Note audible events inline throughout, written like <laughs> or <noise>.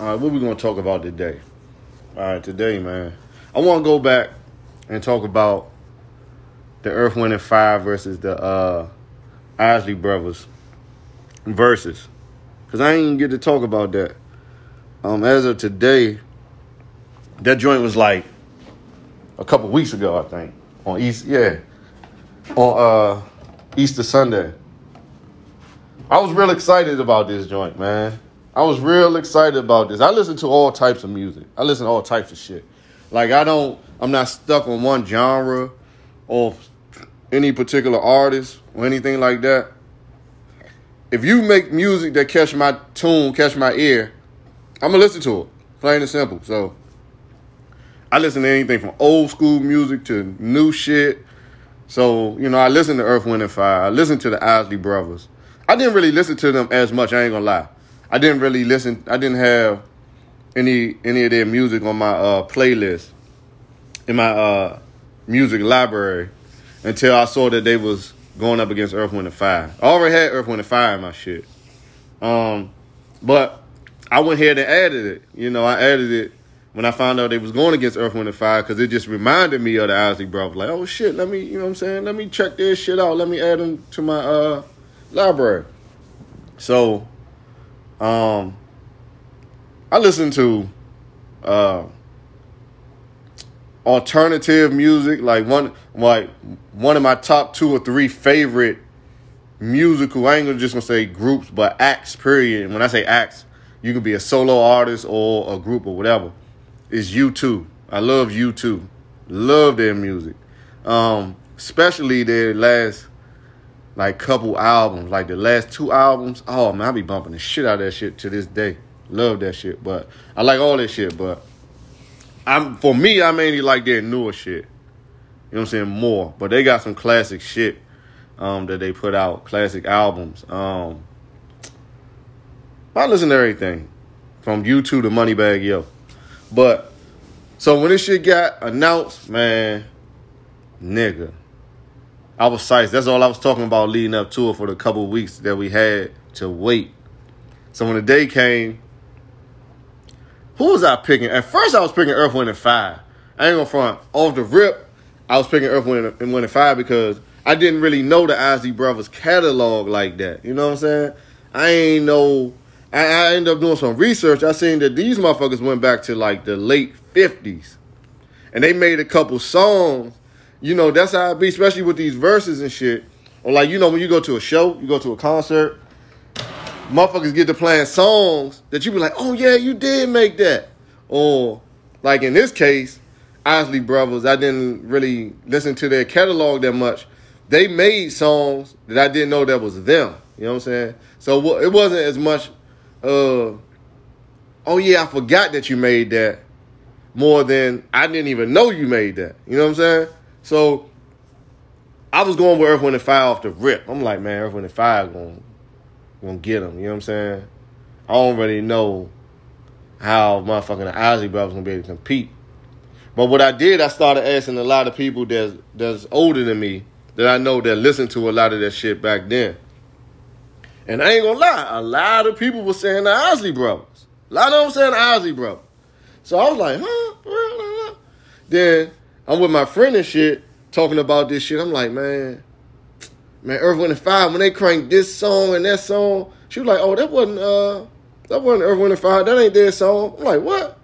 All right, what we gonna talk about today? All right, today, man, I want to go back and talk about the Earth, Wind, and Fire versus the uh, Isley Brothers versus, cause I ain't even get to talk about that. Um, as of today, that joint was like a couple weeks ago, I think, on East, yeah, on uh Easter Sunday. I was real excited about this joint, man. I was real excited about this. I listen to all types of music. I listen to all types of shit. Like I don't I'm not stuck on one genre or any particular artist or anything like that. If you make music that catch my tune, catch my ear, I'm gonna listen to it. Plain and simple. So I listen to anything from old school music to new shit. So, you know, I listen to Earth, Wind, and Fire. I listen to the Isley Brothers. I didn't really listen to them as much, I ain't gonna lie. I didn't really listen. I didn't have any any of their music on my uh, playlist in my uh, music library until I saw that they was going up against Earth, Wind, and Fire. I already had Earth, Wind, and Fire in my shit. Um, but I went ahead and added it. You know, I added it when I found out they was going against Earth, Wind, and Fire because it just reminded me of the Isley Brothers. Like, oh shit, let me, you know what I'm saying? Let me check this shit out. Let me add them to my uh, library. So um, I listen to uh, alternative music, like one like one of my top two or three favorite musical. I ain't gonna just gonna say groups, but acts. Period. when I say acts, you can be a solo artist or a group or whatever. Is U2. I love U2. Love their music, um, especially their last like couple albums, like the last two albums. Oh man, I be bumping the shit out of that shit to this day. Love that shit, but I like all that shit. But I'm for me, I mainly like their newer shit. You know what I'm saying? More, but they got some classic shit um, that they put out, classic albums. Um, I listen to everything from U2 to Moneybagg Yo. But so when this shit got announced, man, nigga, I was psyched. That's all I was talking about leading up to it for the couple weeks that we had to wait. So when the day came, who was I picking? At first, I was picking Earth, Wind, and Fire. I ain't gonna front. Off the rip, I was picking Earth, Wind, and Wind and Fire because I didn't really know the Isley Brothers catalog like that. You know what I'm saying? I ain't know. I, I ended up doing some research. I seen that these motherfuckers went back to like the late 50s. And they made a couple songs you know, that's how it be, especially with these verses and shit. Or like, you know, when you go to a show, you go to a concert, motherfuckers get to playing songs that you be like, oh yeah, you did make that. Or like in this case, Isley Brothers, I didn't really listen to their catalog that much. They made songs that I didn't know that was them. You know what I'm saying? So it wasn't as much, uh, oh yeah, I forgot that you made that more than I didn't even know you made that. You know what I'm saying? So I was going with Earth, Wind, and Fire off the rip. I'm like, man, Earth, Wind, and Fire gonna, gonna get them. You know what I'm saying? I don't really know how motherfucking the Isley Brothers gonna be able to compete. But what I did, I started asking a lot of people that's that's older than me that I know that listened to a lot of that shit back then. And I ain't gonna lie, a lot of people were saying the Isley Brothers. A lot of them saying the Isley Brothers. So I was like, huh? Then I'm with my friend and shit talking about this shit. I'm like, man, man, Earth, Wind, and Fire, when they cranked this song and that song, she was like, oh, that wasn't, uh, that wasn't Earth, Wind, and Fire. That ain't their song. I'm like, what?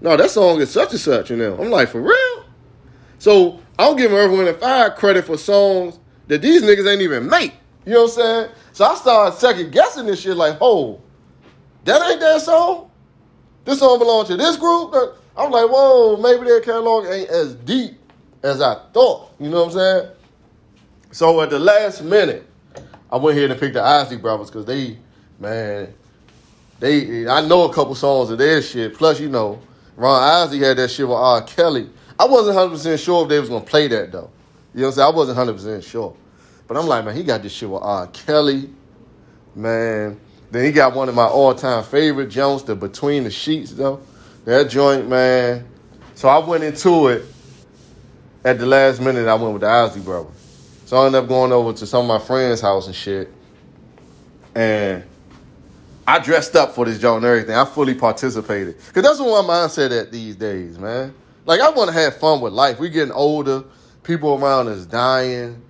No, that song is such and such, you know. I'm like, for real? So I'm giving Earth, Wind, and Fire credit for songs that these niggas ain't even make. You know what I'm saying? So I started second guessing this shit like, oh, that ain't their song? This song belongs to this group? I'm like, whoa, maybe their catalog ain't as deep as I thought. You know what I'm saying? So at the last minute, I went here and picked the Isley Brothers because they, man, they I know a couple songs of their shit. Plus, you know, Ron Isley had that shit with R. Kelly. I wasn't 100% sure if they was going to play that, though. You know what I'm saying? I wasn't 100% sure. But I'm like, man, he got this shit with R. Kelly. Man. Then he got one of my all-time favorite Jones, the Between the Sheets, though. That joint, man. So I went into it at the last minute. I went with the Isley brother. So I ended up going over to some of my friends' house and shit. And I dressed up for this joint and everything. I fully participated. Cause that's what my mindset at these days, man. Like I want to have fun with life. We getting older. People around us dying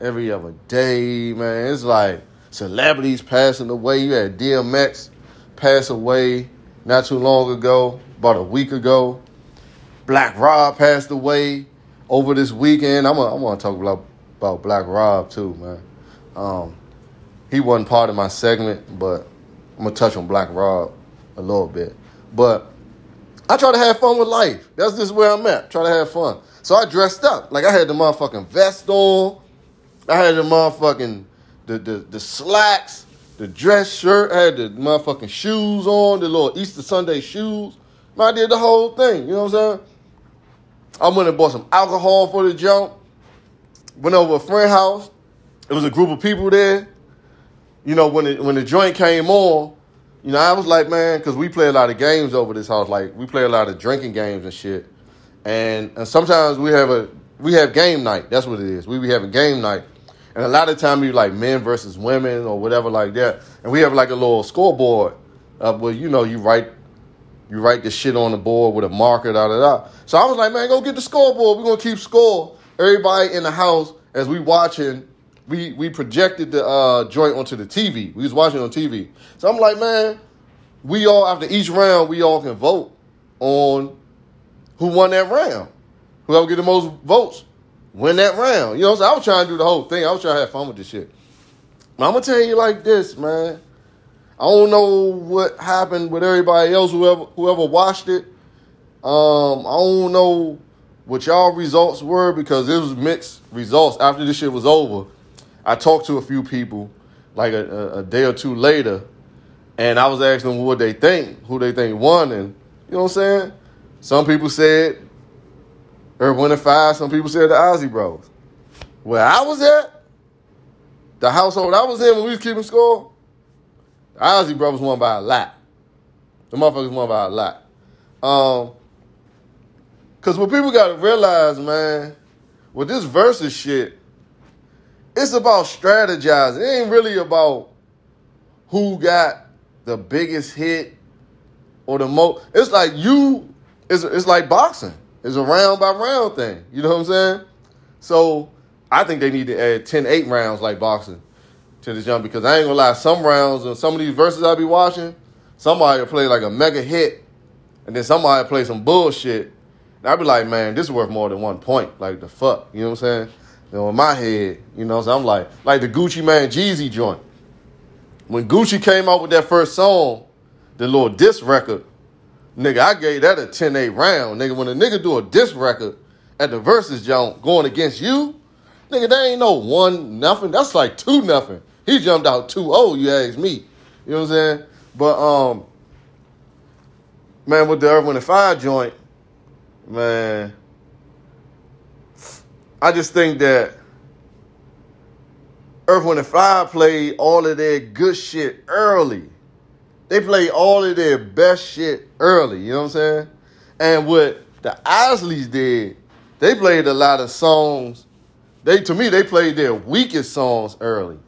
every other day, man. It's like celebrities passing away. You had DMX pass away not too long ago, about a week ago. Black Rob passed away over this weekend. I'm I'm gonna talk about about Black Rob too, man. Um, he wasn't part of my segment, but I'm gonna touch on Black Rob a little bit. But I try to have fun with life. That's just where I'm at. Try to have fun. So I dressed up. Like I had the motherfucking vest on. I had the motherfucking the the, the slacks, the dress shirt. I had the motherfucking shoes on, the little Easter Sunday shoes. I did the whole thing. You know what I'm saying? I went and bought some alcohol for the jump. Went over a friend house. It was a group of people there. You know, when it, when the joint came on, you know, I was like, man, because we play a lot of games over this house. Like we play a lot of drinking games and shit. And and sometimes we have a we have game night. That's what it is. We be having game night. And a lot of time you like men versus women or whatever like that. And we have like a little scoreboard uh, where you know you write you write the shit on the board with a marker, da da da. So I was like, man, go get the scoreboard. We're gonna keep score. Everybody in the house as we watching, we we projected the uh, joint onto the TV. We was watching on TV. So I'm like, man, we all after each round, we all can vote on who won that round. Whoever get the most votes win that round. You know, so I was trying to do the whole thing. I was trying to have fun with this shit. But I'm gonna tell you like this, man. I don't know what happened with everybody else, whoever whoever watched it. Um, I don't know what y'all results were because it was mixed results after this shit was over. I talked to a few people like a, a, day or two later, and I was asking them what they think, who they think won, and you know what I'm saying. Some people said Earth, Wind and Fire. Some people said the Isley Bros. Where I was at, the household I was in when we was keeping score, the Isley Brothers won by a lot. The motherfuckers won by a lot. Um, Cause what people gotta realize, man, with this versus shit, it's about strategizing. It ain't really about who got the biggest hit or the most. It's like you. It's it's like boxing. It's a round by round thing. You know what I'm saying? So I think they need to add 10, 8 rounds like boxing to this jump because I ain't gonna lie. Some rounds and some of these verses I be watching, somebody play like a mega hit, and then somebody play some bullshit. And I'd be like, man, this is worth more than one point. Like the fuck, you know what I'm saying? You know, in my head, you know, so I'm like, like the Gucci Mane Jeezy joint. When Gucci came out with that first song, the little diss record, nigga, I gave that a 10-8 round. Nigga, when a nigga do a diss record at the versus joint going against you, nigga, that ain't no one nothing. That's like two nothing. He jumped out 2-0, you ask me. You know what I'm saying? But um, man, with the Earth Wind and Fire joint, man, I just think that Earth, Wind, and Fire played all of their good shit early. They played all of their best shit early, you know what I'm saying? And what the Isleys did, they played a lot of songs. They to me, they played their weakest songs early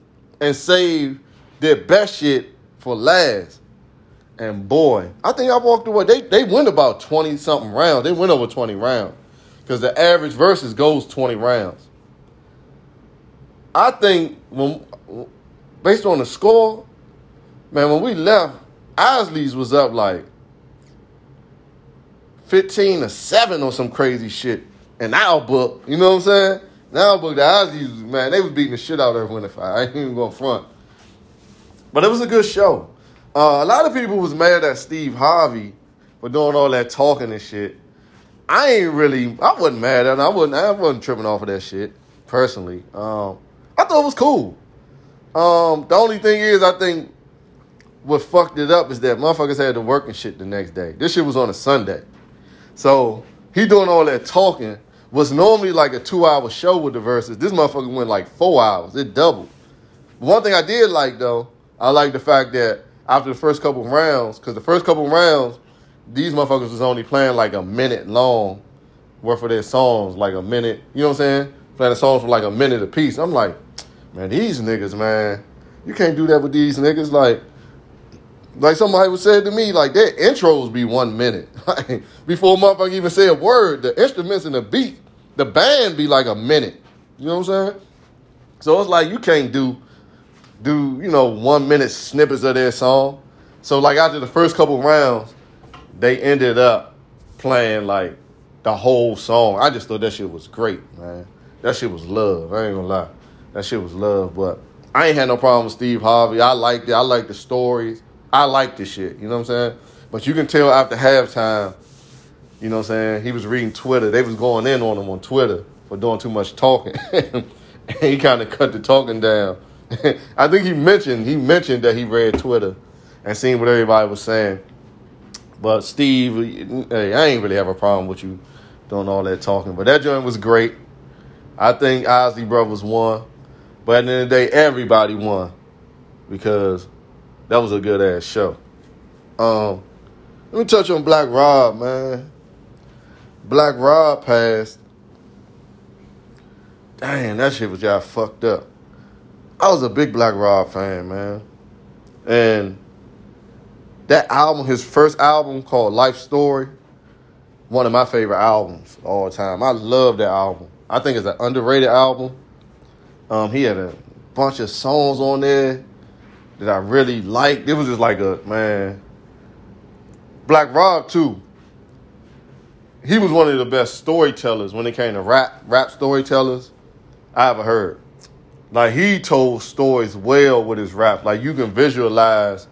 and saved their best shit for last. And boy, I think I walked away. They they went about 20 something rounds. They went over 20 rounds because the average versus goes 20 rounds. I think when based on the score, man, when we left, Isley's was up like 15 to 7 or some crazy shit. In our book, you know what I'm saying? In our book, the Isleys, man, they was beating the shit out of everyone if I ain't even going front. But it was a good show. Uh, a lot of people was mad at Steve Harvey for doing all that talking and shit. I ain't really. I wasn't mad at him. I wasn't. I wasn't tripping off of that shit personally. Um, I thought it was cool. Um, the only thing is, I think what fucked it up is that motherfuckers had to work and shit the next day. This shit was on a Sunday, so he doing all that talking was normally like a two hour show with the verses. This motherfucker went like four hours. It doubled. One thing I did like though, I like the fact that after the first couple rounds, because the first couple rounds these motherfuckers was only playing like a minute long worth of their songs, like a minute. You know what I'm saying? Playing the songs for like a minute a piece. I'm like, man, these niggas, man, you can't do that with these niggas. Like, Like somebody was said to me, like their intros be one minute. <laughs> Before a motherfucker even say a word, the instruments and the beat, the band be like a minute. You know what I'm saying? So it's like you can't do do, you know, one minute snippets of their song. So like after the first couple rounds, they ended up playing like the whole song. I just thought that shit was great, man. That shit was love. I ain't gonna lie. That shit was love. But I ain't had no problem with Steve Harvey. I liked it. I like the stories. I like this shit. You know what I'm saying? But you can tell after halftime, you know what I'm saying? He was reading Twitter. They was going in on him on Twitter for doing too much talking. and <laughs> he kind of cut the talking down. <laughs> I think he mentioned he mentioned that he read Twitter and seen what everybody was saying. But Steve, hey, I ain't really have a problem with you doing all that talking. But that joint was great. I think Isley Brothers won. But at the end of the day, everybody won because that was a good ass show. Um, let me touch on Black Rob, man. Black Rob passed. Damn, that shit was just fucked up. I was a big Black Rob fan, man. And that album, his first album called Life Story, one of my favorite albums all time. I love that album. I think it's an underrated album. Um, he had a bunch of songs on there that I really liked. It was just like a man. Black Rob too. He was one of the best storytellers when it came to rap, rap storytellers I ever heard. Like he told stories well with his rap. Like you can visualize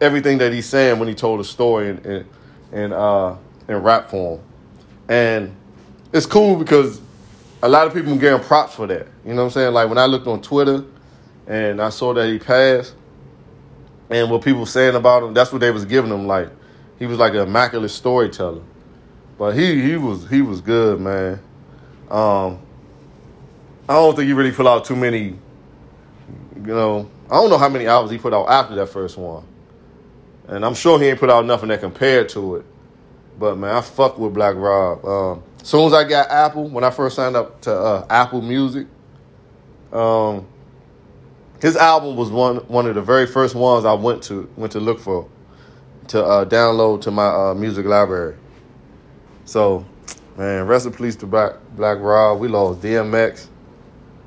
everything that he's saying when he told a story in in, in uh in rap form. And it's cool because a lot of people getting props for that. You know what I'm saying? Like when I looked on Twitter and I saw that he passed and what people saying about him, that's what they was giving him. Like he was like an immaculate storyteller. But he he was he was good, man. Um I don't think he really put out too many you know, I don't know how many albums he put out after that first one. And I'm sure he ain't put out nothing that compared to it. But man, I fuck with Black Rob. Um, as soon as I got Apple, when I first signed up to uh, Apple Music, um, his album was one one of the very first ones I went to went to look for to uh, download to my uh, music library. So, man, rest in peace to Black Black Rob. We lost DMX.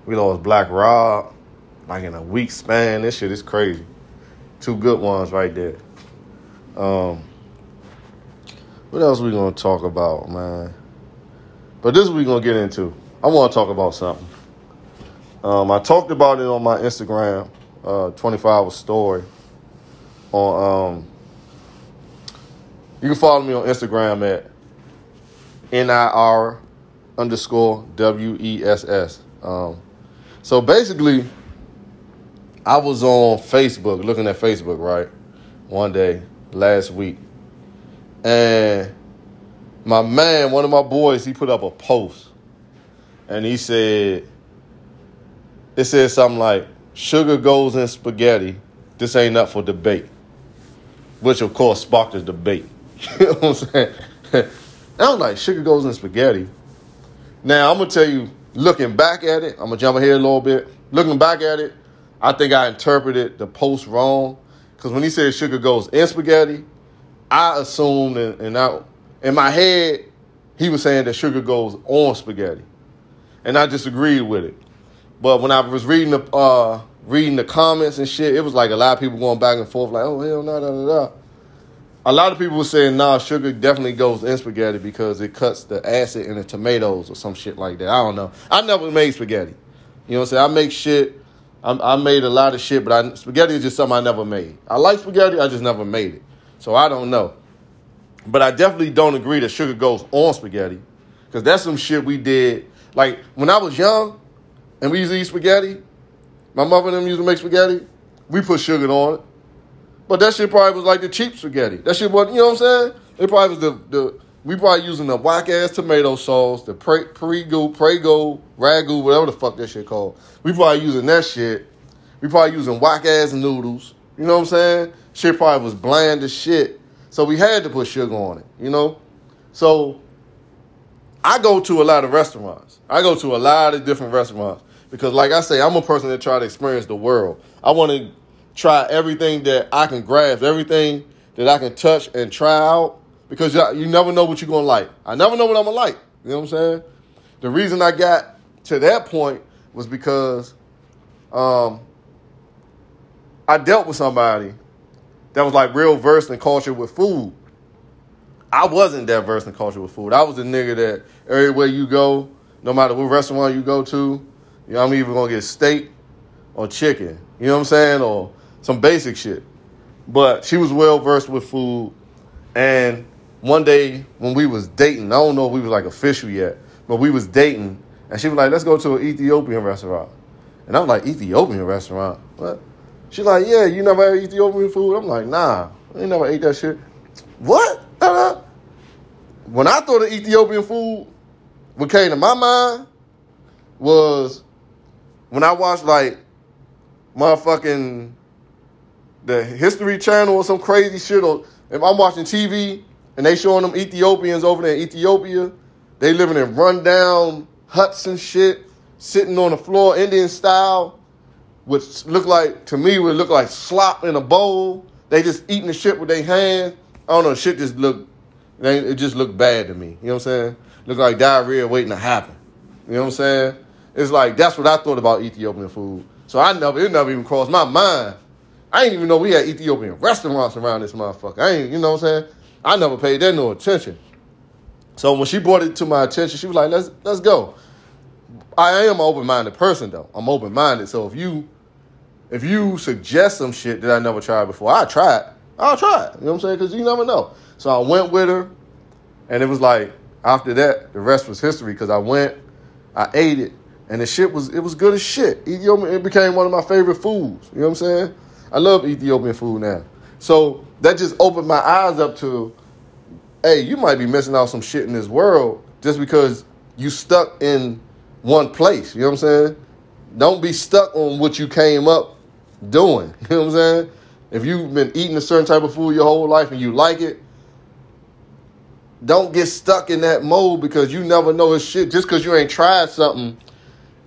We lost Black Rob. Like in a week span. This shit is crazy. Two good ones right there. Um, what else we gonna talk about, man? But this is what we gonna get into. I want to talk about something. Um, I talked about it on my Instagram, uh, 24 hour story. On um, you can follow me on Instagram at nir underscore w e s s. Um, so basically, I was on Facebook looking at Facebook right one day last week, and my man, one of my boys, he put up a post, and he said, it said something like, "Sugar goes in spaghetti. This ain't up for debate," which of course sparked a debate. <laughs> you know what I'm saying? <laughs> I was like, "Sugar goes in spaghetti." Now I'm gonna tell you, looking back at it, I'm gonna jump ahead a little bit. Looking back at it, I think I interpreted the post wrong because when he said sugar goes in spaghetti, I assumed and, and I, in my head, he was saying that sugar goes on spaghetti, and I disagreed with it. But when I was reading the uh, reading the comments and shit, it was like a lot of people going back and forth, like, "Oh hell no, da da da." A lot of people were saying, "Nah, sugar definitely goes in spaghetti because it cuts the acid in the tomatoes or some shit like that." I don't know. I never made spaghetti. You know what I'm saying? I make shit i made a lot of shit, but I, spaghetti is just something I never made. I like spaghetti, I just never made it. So I don't know. But I definitely don't agree that sugar goes on spaghetti. Because that's some shit we did. Like, when I was young and we used to eat spaghetti, my mother and them used to make spaghetti, we put sugar on it. But that shit probably was like the cheap spaghetti. That shit wasn't, you know what I'm saying? It probably was the, the we probably using the whack ass tomato sauce, the pre, prego, prego, ragu, whatever the fuck that shit called. We probably using that shit. We probably using whack ass noodles. You know what I'm saying? Shit probably was bland as shit. So we had to put sugar on it, you know? So I go to a lot of restaurants. I go to a lot of different restaurants because like I say, I'm a person that try to experience the world. I want to try everything that I can grasp, everything that I can touch and try out because you never know what you're gonna like. I never know what I'm gonna like. You know what I'm saying? The reason I got to that point was because um, I dealt with somebody that was like real versed in culture with food. I wasn't that versed in culture with food. I was the nigga that everywhere you go, no matter what restaurant you go to, you know, I'm either gonna get steak or chicken. You know what I'm saying? Or some basic shit. But she was well versed with food. And one day when we was dating, I don't know if we was like official yet, but we was dating, and she was like, let's go to an Ethiopian restaurant. And I'm like, Ethiopian restaurant? What? She's like, yeah, you never had Ethiopian food? I'm like, nah, I never ate that shit. What? When I thought of Ethiopian food, what came to my mind was when I watch like motherfucking the History Channel or some crazy shit, or if I'm watching TV and they showing them Ethiopians over there in Ethiopia, they living in rundown huts and shit, sitting on the floor Indian style, which look like to me would look like slop in a bowl. They just eating the shit with their hands. I don't know, shit just look it just looked bad to me. You know what I'm saying? Look like diarrhea waiting to happen. You know what I'm saying? It's like that's what I thought about Ethiopian food. So I never it never even crossed my mind. I didn't even know we had Ethiopian restaurants around this motherfucker. I ain't, you know what I'm saying? I never paid that no attention. So when she brought it to my attention, she was like, "Let's let's go." I am an open-minded person though. I'm open-minded. So if you if you suggest some shit that I never tried before, I try it. I'll try it. You know what I'm saying? Because you never know. So I went with her, and it was like after that, the rest was history. Because I went, I ate it, and the shit was it was good as shit. Ethiopian it became one of my favorite foods. You know what I'm saying? I love Ethiopian food now. So that just opened my eyes up to, hey, you might be missing out some shit in this world just because you stuck in one place. You know what I'm saying? Don't be stuck on what you came up doing. <laughs> You know what I'm saying? If you've been eating a certain type of food your whole life and you like it, don't get stuck in that mold because you never know it's shit. Just because you ain't tried something,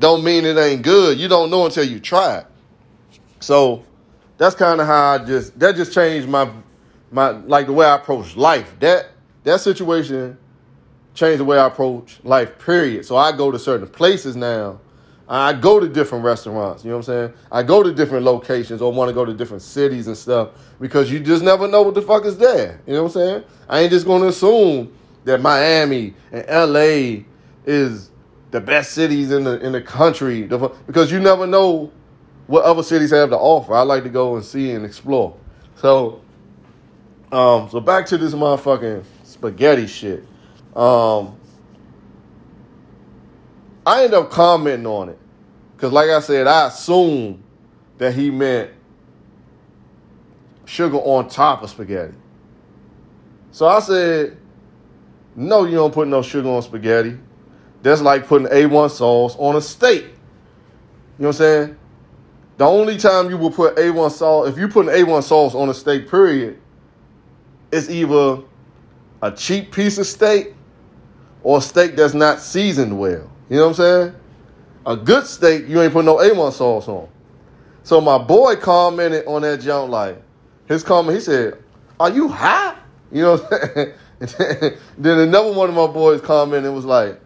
don't mean it ain't good. You don't know until you try it. So that's kind of how I just that just changed my my like the way I approach life. That that situation changed the way I approach life. Period. So I go to certain places now. I go to different restaurants. You know what I'm saying? I go to different locations or want to go to different cities and stuff because you just never know what the fuck is there. You know what I'm saying? I ain't just to assume that Miami and LA is the best cities in the in the country because you never know what other cities have to offer. I like to go and see and explore. So, um, so back to this motherfucking spaghetti shit. Um, I end up commenting on it because, like I said, I assumed that he meant sugar on top of spaghetti. So I said, "No, you don't put no sugar on spaghetti. That's like putting A1 sauce on a steak." You know what I'm saying? The only time you will put A1 sauce, if you put an A1 sauce on a steak, period, it's either a cheap piece of steak or a steak that's not seasoned well. You know what I'm saying? A good steak, you ain't put no A1 sauce on. So my boy commented on that jump like, his comment, he said, Are you high? You know <laughs> then another one of my boys commented was like,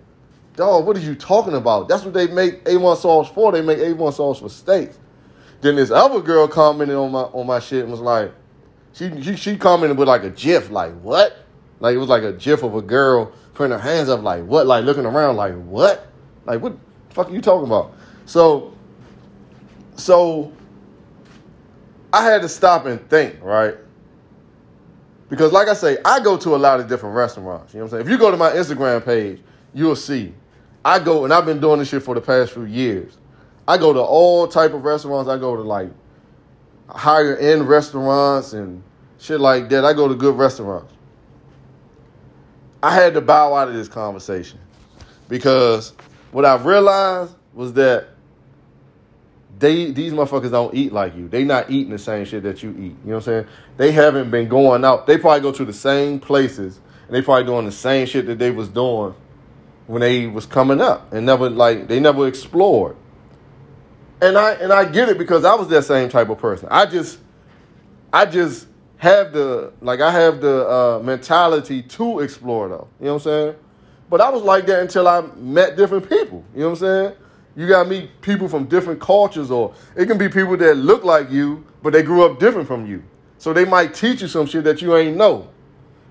Dog, what are you talking about? That's what they make A1 sauce for. They make A1 sauce for steaks. Then this other girl commented on my on my shit and was like, she she, she commented with like a gif, like what? Like it was like a gif of a girl putting her hands up, like what? Like looking around, like what? Like what the fuck are you talking about? So so I had to stop and think, right? Because like I say, I go to a lot of different restaurants. You know what I'm saying? If you go to my Instagram page, you'll see. I go and I've been doing this shit for the past few years. I go to all type of restaurants. I go to like higher end restaurants and shit like that. I go to good restaurants. I had to bow out of this conversation because what I realized was that they these motherfuckers don't eat like you. They not eating the same shit that you eat. You know what I'm saying? They haven't been going out. They probably go to the same places and they probably doing the same shit that they was doing when they was coming up and never like they never explored. and I and I get it because I was that same type of person. I just I just have the like I have the uh, mentality to explore though. You know what I'm saying? But I was like that until I met different people. You know what I'm saying? You got to meet people from different cultures, or it can be people that look like you, but they grew up different from you. So they might teach you some shit that you ain't know.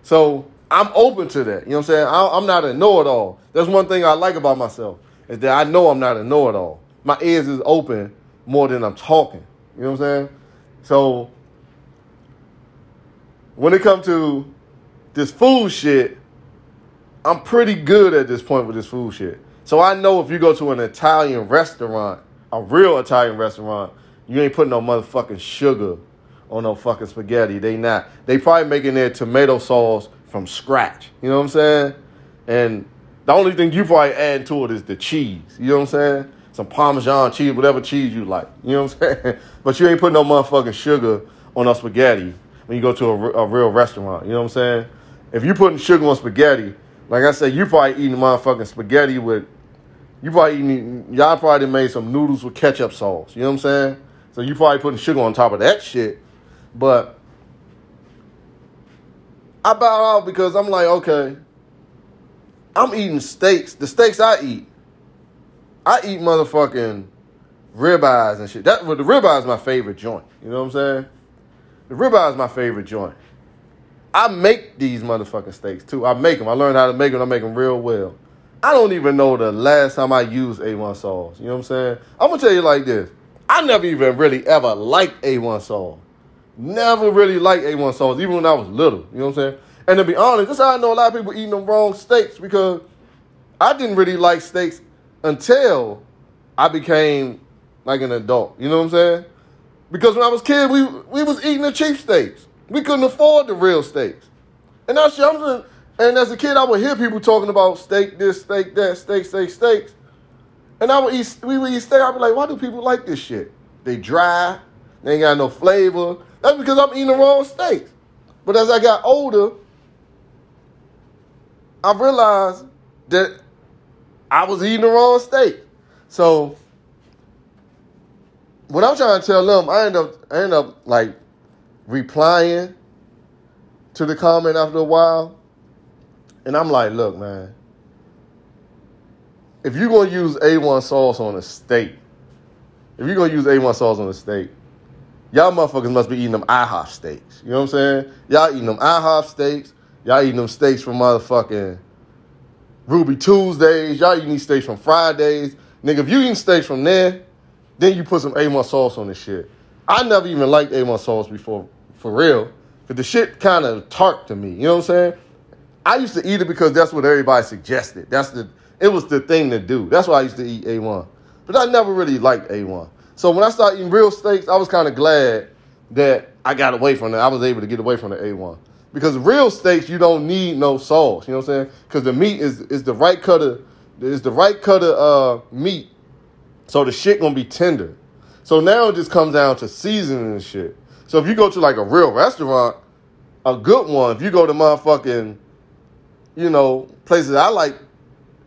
So I'm open to that. You know what I'm saying? I, am not a know-it-all. That's one thing I like about myself is that I know I'm not a know-it-all. My ears is open more than I'm talking. You know what I'm saying? So when it comes to this food shit, I'm pretty good at this point with this food shit. So I know if you go to an Italian restaurant, a real Italian restaurant, you ain't putting no motherfucking sugar on no fucking spaghetti. They not. They probably making their tomato sauce from scratch. You know what I'm saying? And the only thing you probably add to it is the cheese. You know what I'm saying? Some Parmesan cheese, whatever cheese you like. You know what I'm <laughs> saying? But you ain't putting no motherfucking sugar on a spaghetti when you go to a, a real restaurant. You know what I'm saying? If you putting sugar on spaghetti, like I said, you probably eating motherfucking spaghetti with, you probably eating, y'all probably made some noodles with ketchup sauce. You know what I'm saying? So you probably putting sugar on top of that shit. But I bow out because I'm like, okay, I'm eating steaks. The steaks I eat, I eat motherfucking ribeyes and shit. That well, the ribeye is my favorite joint. You know what I'm saying? The ribeye is my favorite joint. I make these motherfucking steaks too. I make them. I learned how to make them. I make them real well. I don't even know the last time I used A1 sauce. You know what I'm saying? I'm gonna tell you like this. I never even really ever liked A1 sauce. Never really liked A1 sauce, even when I was little. You know what I'm saying? And to be honest, this is how I know a lot of people eating the wrong steaks because I didn't really like steaks until I became like an adult. You know what I'm saying? Because when I was kid, we we was eating the cheap steaks. We couldn't afford the real steaks. And that's I'm saying, and as a kid, I would hear people talking about steak this, steak that, steak, steak, steaks. And I would eat, we would eat steak. I'd be like, why do people like this shit? They dry, they ain't got no flavor. That's because I'm eating the wrong steaks. But as I got older, I realized that I was eating the wrong steak. So what I'm trying to tell them, I end up I end up like replying to the comment after a while. And I'm like, look, man, if you're gonna use A1 sauce on a steak, if you're gonna use A1 sauce on a steak, y'all motherfuckers must be eating them IHOP steaks. You know what I'm saying? Y'all eating them IHOP steaks. Y'all eating them steaks from motherfucking Ruby Tuesdays. Y'all eating these steaks from Fridays. Nigga, if you eating steaks from there, then you put some A1 sauce on this shit. I never even liked A1 sauce before, for real. Cause the shit kind of tart to me. You know what I'm saying? I used to eat it because that's what everybody suggested. That's the it was the thing to do. That's why I used to eat A1. But I never really liked A1. So when I started eating real steaks, I was kind of glad that I got away from that. I was able to get away from the A1. Because real steaks, you don't need no sauce. You know what I'm saying? Because the meat is is the right cut of is the right cut of uh, meat. So the shit gonna be tender. So now it just comes down to seasoning and shit. So if you go to like a real restaurant, a good one, if you go to motherfucking, you know, places I like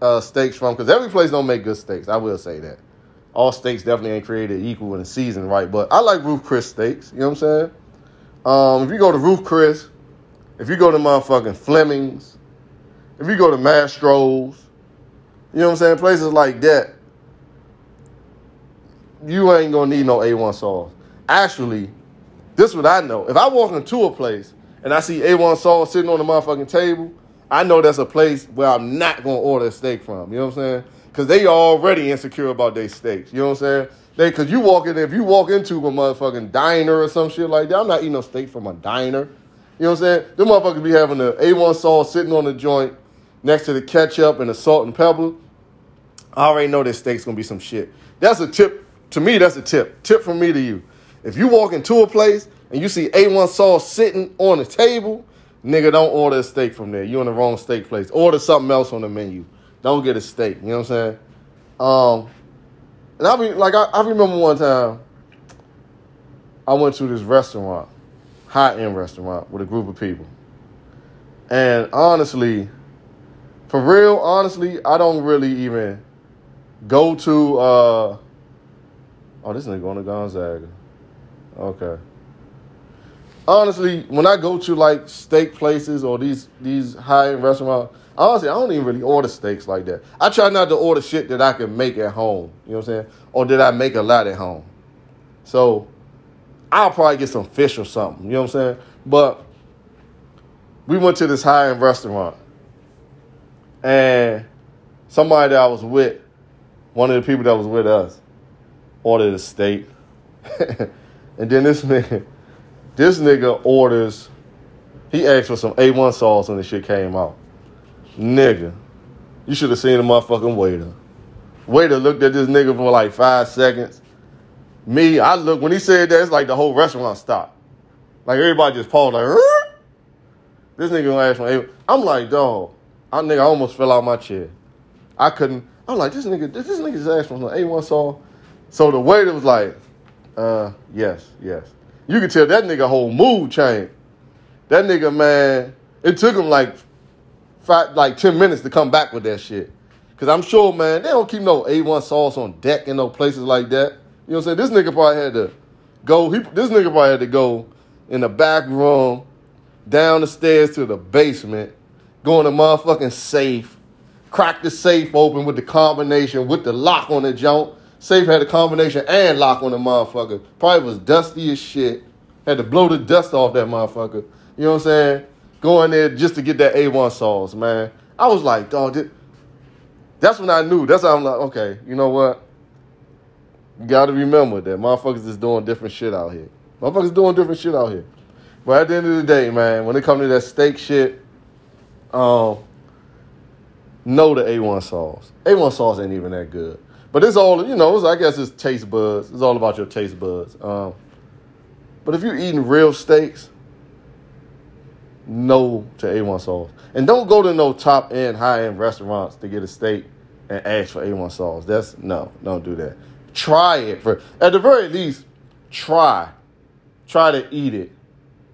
uh, steaks from, because every place don't make good steaks. I will say that. All steaks definitely ain't created equal in the season, right? But I like Ruth Chris steaks. You know what I'm saying? Um, if you go to Ruth Chris, if you go to motherfucking Fleming's, if you go to Mastro's, you know what I'm saying? Places like that, you ain't gonna need no A1 sauce. Actually, this is what I know. If I walk into a place and I see A1 sauce sitting on the motherfucking table, I know that's a place where I'm not gonna order a steak from. You know what I'm saying? Because they already insecure about their steaks. You know what I'm saying? They, cause you walk in, if you walk into a motherfucking diner or some shit like that, I'm not eating no steak from a diner. You know what I'm saying? Them motherfuckers be having the A1 sauce sitting on the joint next to the ketchup and the salt and pepper. I already know this steak's gonna be some shit. That's a tip. To me, that's a tip. Tip from me to you. If you walk into a place and you see A1 sauce sitting on the table, nigga, don't order a steak from there. You're in the wrong steak place. Order something else on the menu. Don't get a steak. You know what I'm saying? Um, and I be like, I, I remember one time I went to this restaurant, high end restaurant, with a group of people, and honestly, for real, honestly, I don't really even go to uh, Oh, this nigga going to Gonzaga. Okay. Honestly, when I go to like steak places or these these high end restaurants, honestly, I don't even really order steaks like that. I try not to order shit that I can make at home. You know what I'm saying? Or did I make a lot at home? So I'll probably get some fish or something. You know what I'm saying? But we went to this high end restaurant, and somebody that I was with, one of the people that was with us, ordered a steak, <laughs> and then this nigga, this nigga orders. He asked for some A1 sauce when the shit came out. Nigga, you should have seen the motherfucking waiter. Waiter looked at this nigga for like five seconds. Me, I look when he said that, it's like the whole restaurant stopped. Like everybody just paused, like, Rrr! this nigga gonna ask for. I'm like, dog, I nigga I almost fell out my chair. I couldn't. I'm like, this nigga, this, this nigga just asked for some A1 sauce. So the waiter was like, uh, yes, yes. You could tell that nigga whole mood changed. That nigga, man, it took him like five, like 10 minutes to come back with that shit. Cause I'm sure, man, they don't keep no A1 sauce on deck in no places like that. You know what I'm saying? This nigga probably had to go, he, this nigga probably had to go in the back room, down the stairs to the basement, go in the motherfucking safe, crack the safe open with the combination, with the lock on the joint. Safe had a combination and lock on the motherfucker. Probably was dusty as shit. Had to blow the dust off that motherfucker. You know what I'm saying? Go in there just to get that A1 sauce, man. I was like, dog, that's when I knew. That's how I'm like, okay, you know what? You gotta remember that motherfuckers is doing different shit out here. Motherfuckers doing different shit out here. But at the end of the day, man, when it comes to that steak shit, um, know the A1 sauce. A1 sauce ain't even that good. But it's all, you know, I guess it's taste buds. It's all about your taste buds. Um, but if you're eating real steaks, no to A1 sauce. And don't go to no top end, high end restaurants to get a steak and ask for A1 sauce. That's no, don't do that. Try it for at the very least, try. Try to eat it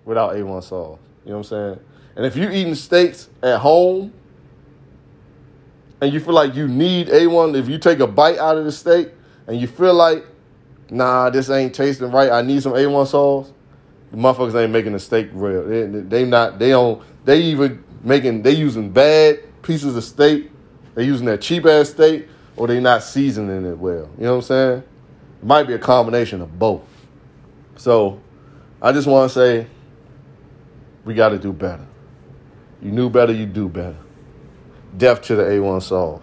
without A1 sauce. You know what I'm saying? And if you're eating steaks at home and you feel like you need A1, if you take a bite out of the steak and you feel like, nah, this ain't tasting right, I need some A1 sauce, the motherfuckers ain't making the steak real. They, they not, they don't, they even making, they using bad pieces of steak, they using that cheap ass steak, or they not seasoning it well. You know what I'm saying? It might be a combination of both. So I just want to say we got to do better. You knew better, you do better. Death to the A1 sauce.